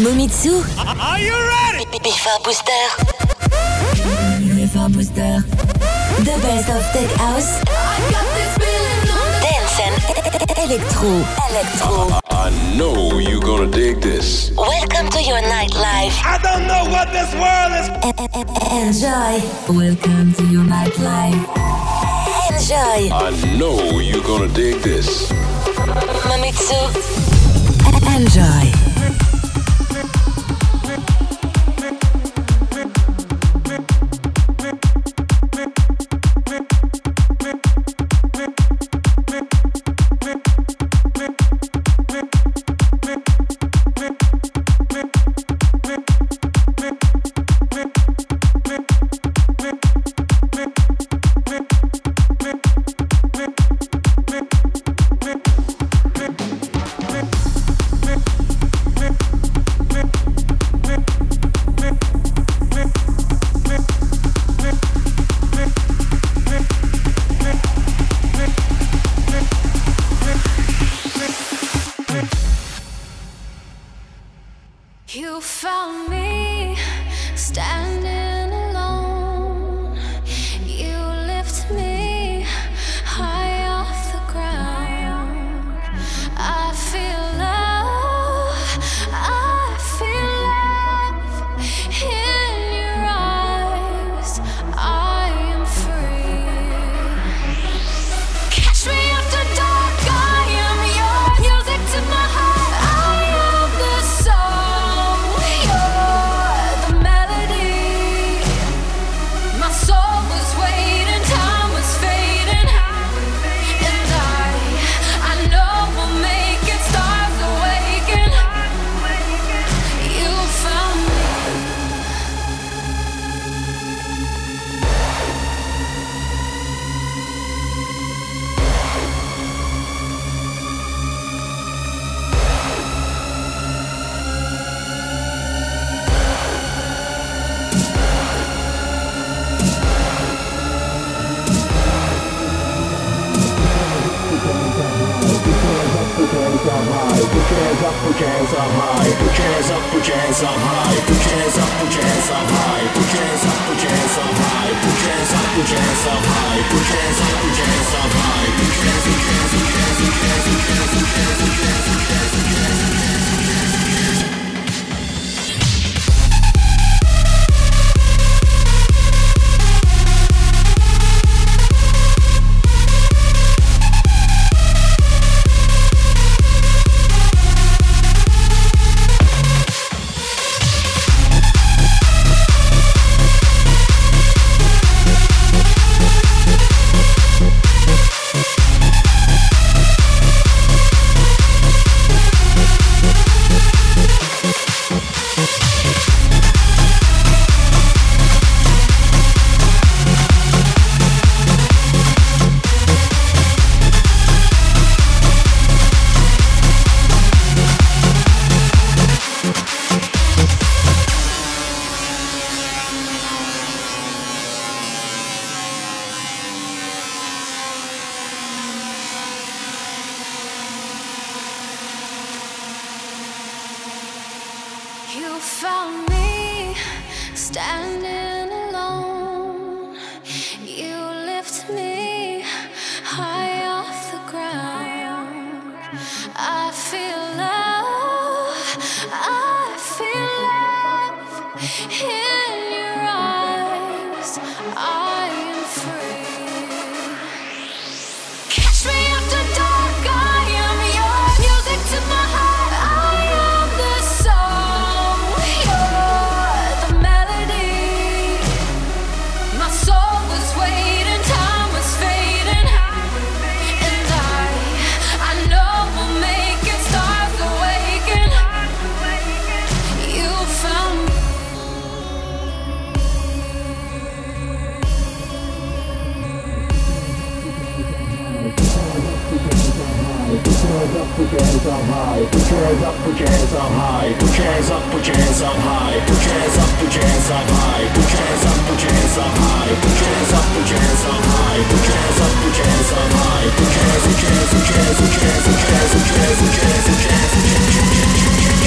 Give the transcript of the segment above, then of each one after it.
Momitsu. Are you ready? Bifa Booster. Bifa Booster. The best of tech house. Dance and electro. Electro. I know you're gonna dig this. Welcome to your nightlife. I don't know what this world is. Enjoy. Welcome to your nightlife. Enjoy. I know you're gonna dig this. Mamitsu. Enjoy. You found me standing. hands up, put your hands up high. Put your hands up, put your hands up high. Put your hands up, put your hands up high. Put your hands up, put your hands up high. Put your hands up, put your hands up high. Put your hands up, put your hands up high. Put your hands, up, put your hands, up high. put your hands, up, put your hands, up high. put your hands, up, put your hands, up high. put your hands, up, put your hands, put your hands.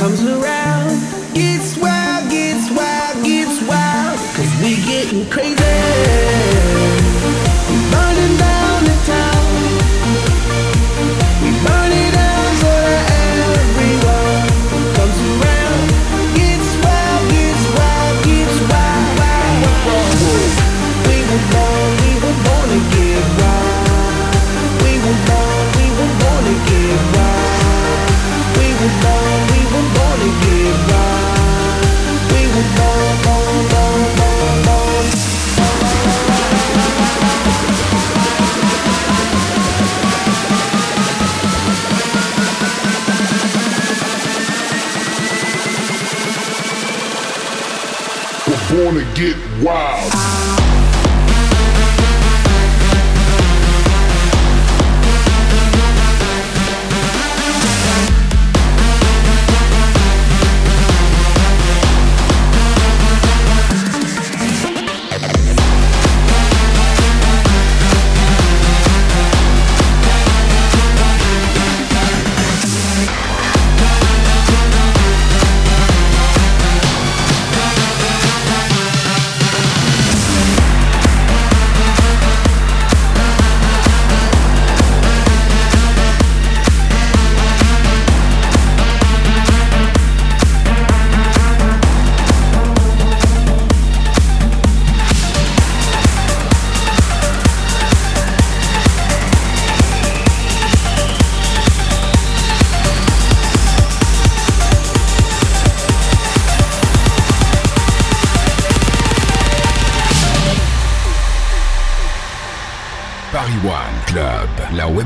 comes around.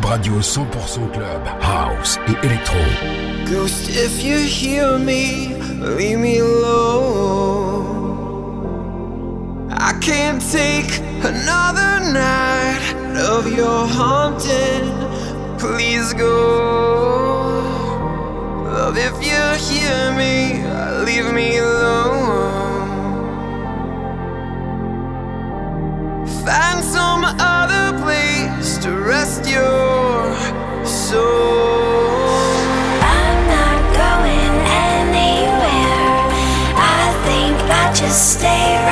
Radio 100% club, house et électro. Ghost, if you hear me, leave me alone. I can't take another night of your haunting. Please go. Love, if you hear me, leave me alone. Find some other to rest your soul. I'm not going anywhere. I think I'll just stay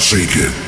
shake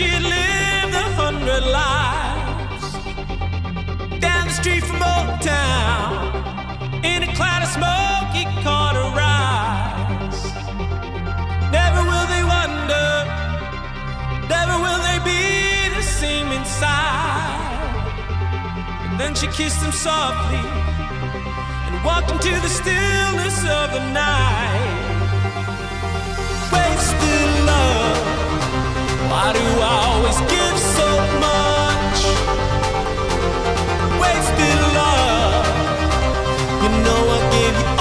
she lived a hundred lives down the street from Old Town in a cloud of smoke. He caught her eyes. Never will they wonder, never will they be the same inside. And then she kissed him softly and walked into the stillness of the night. Wasted love. Why do I always give so much? Wasted love. You know I gave you.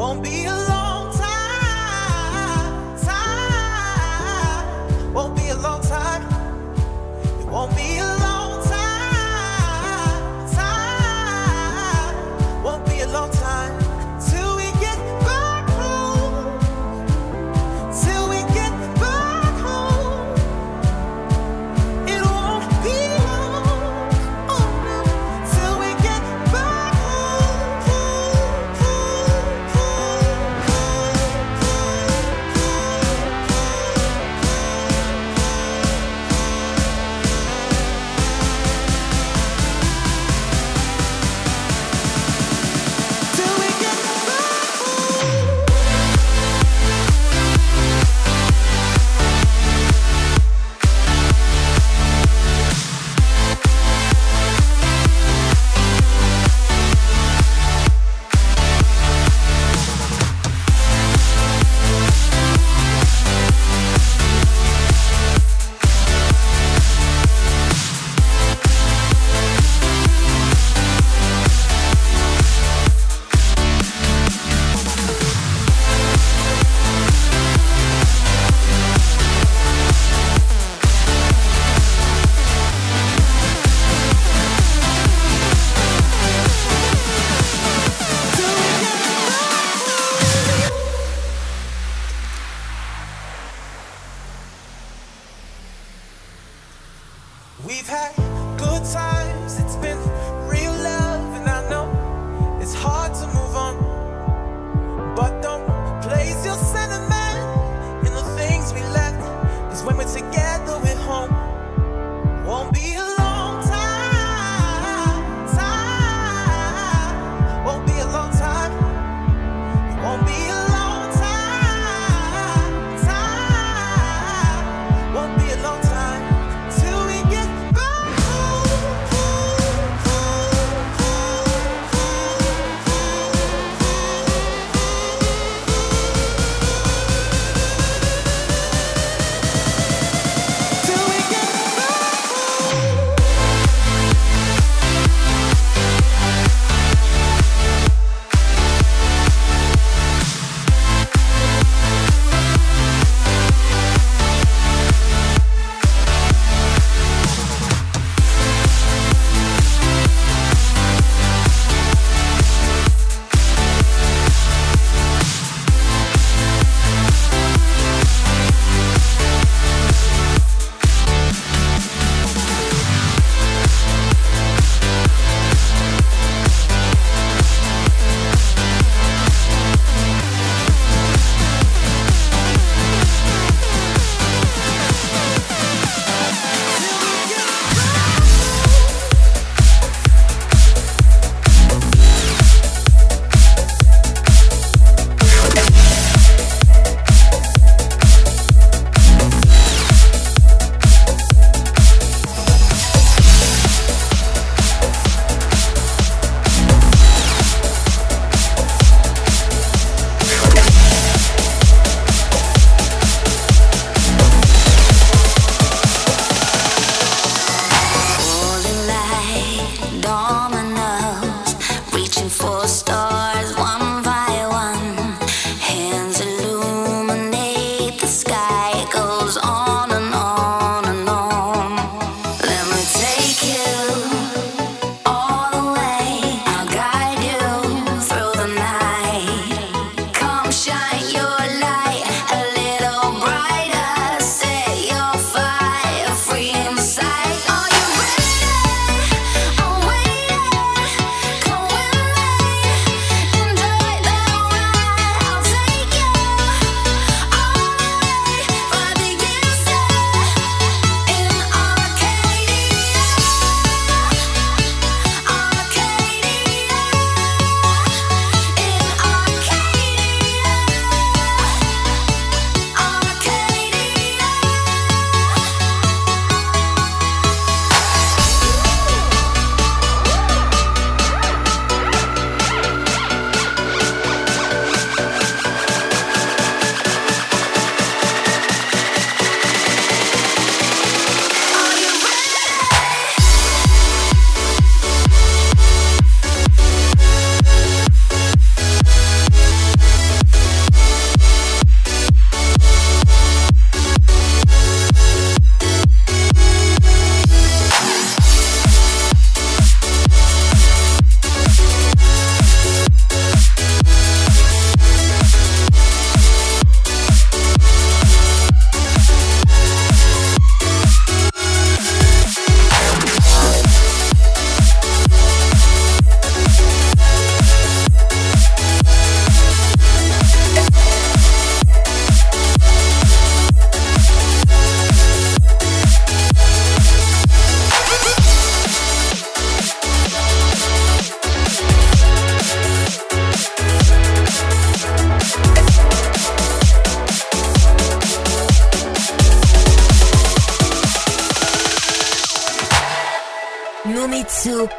Won't be a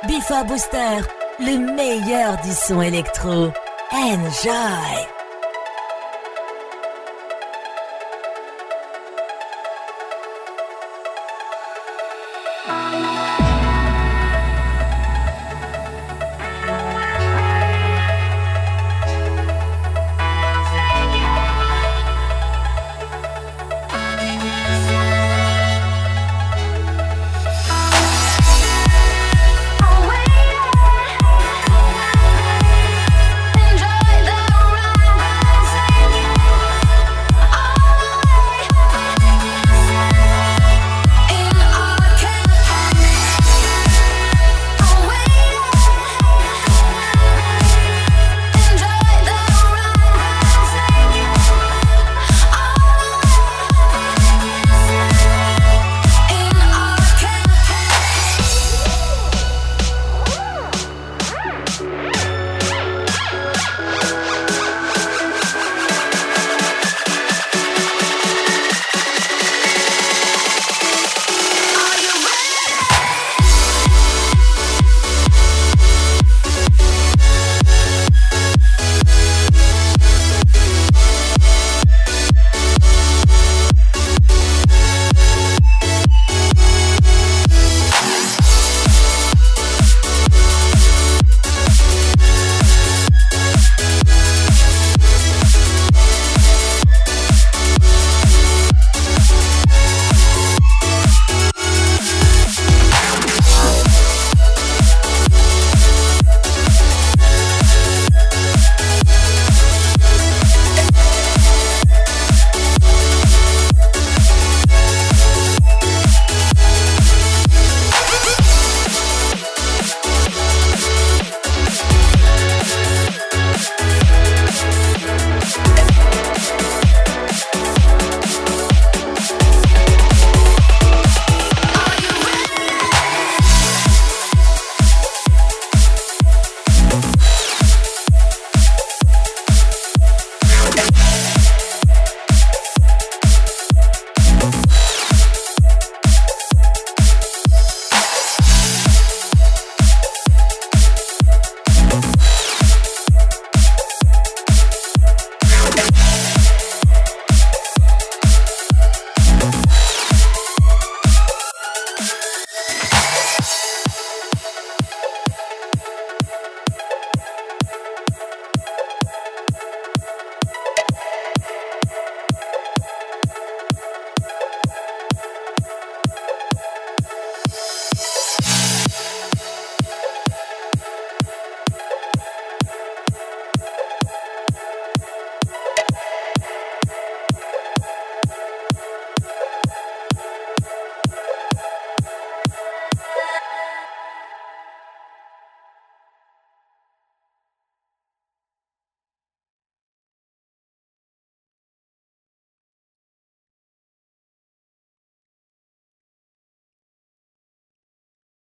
Before Booster, le meilleur du son électro. Enjoy!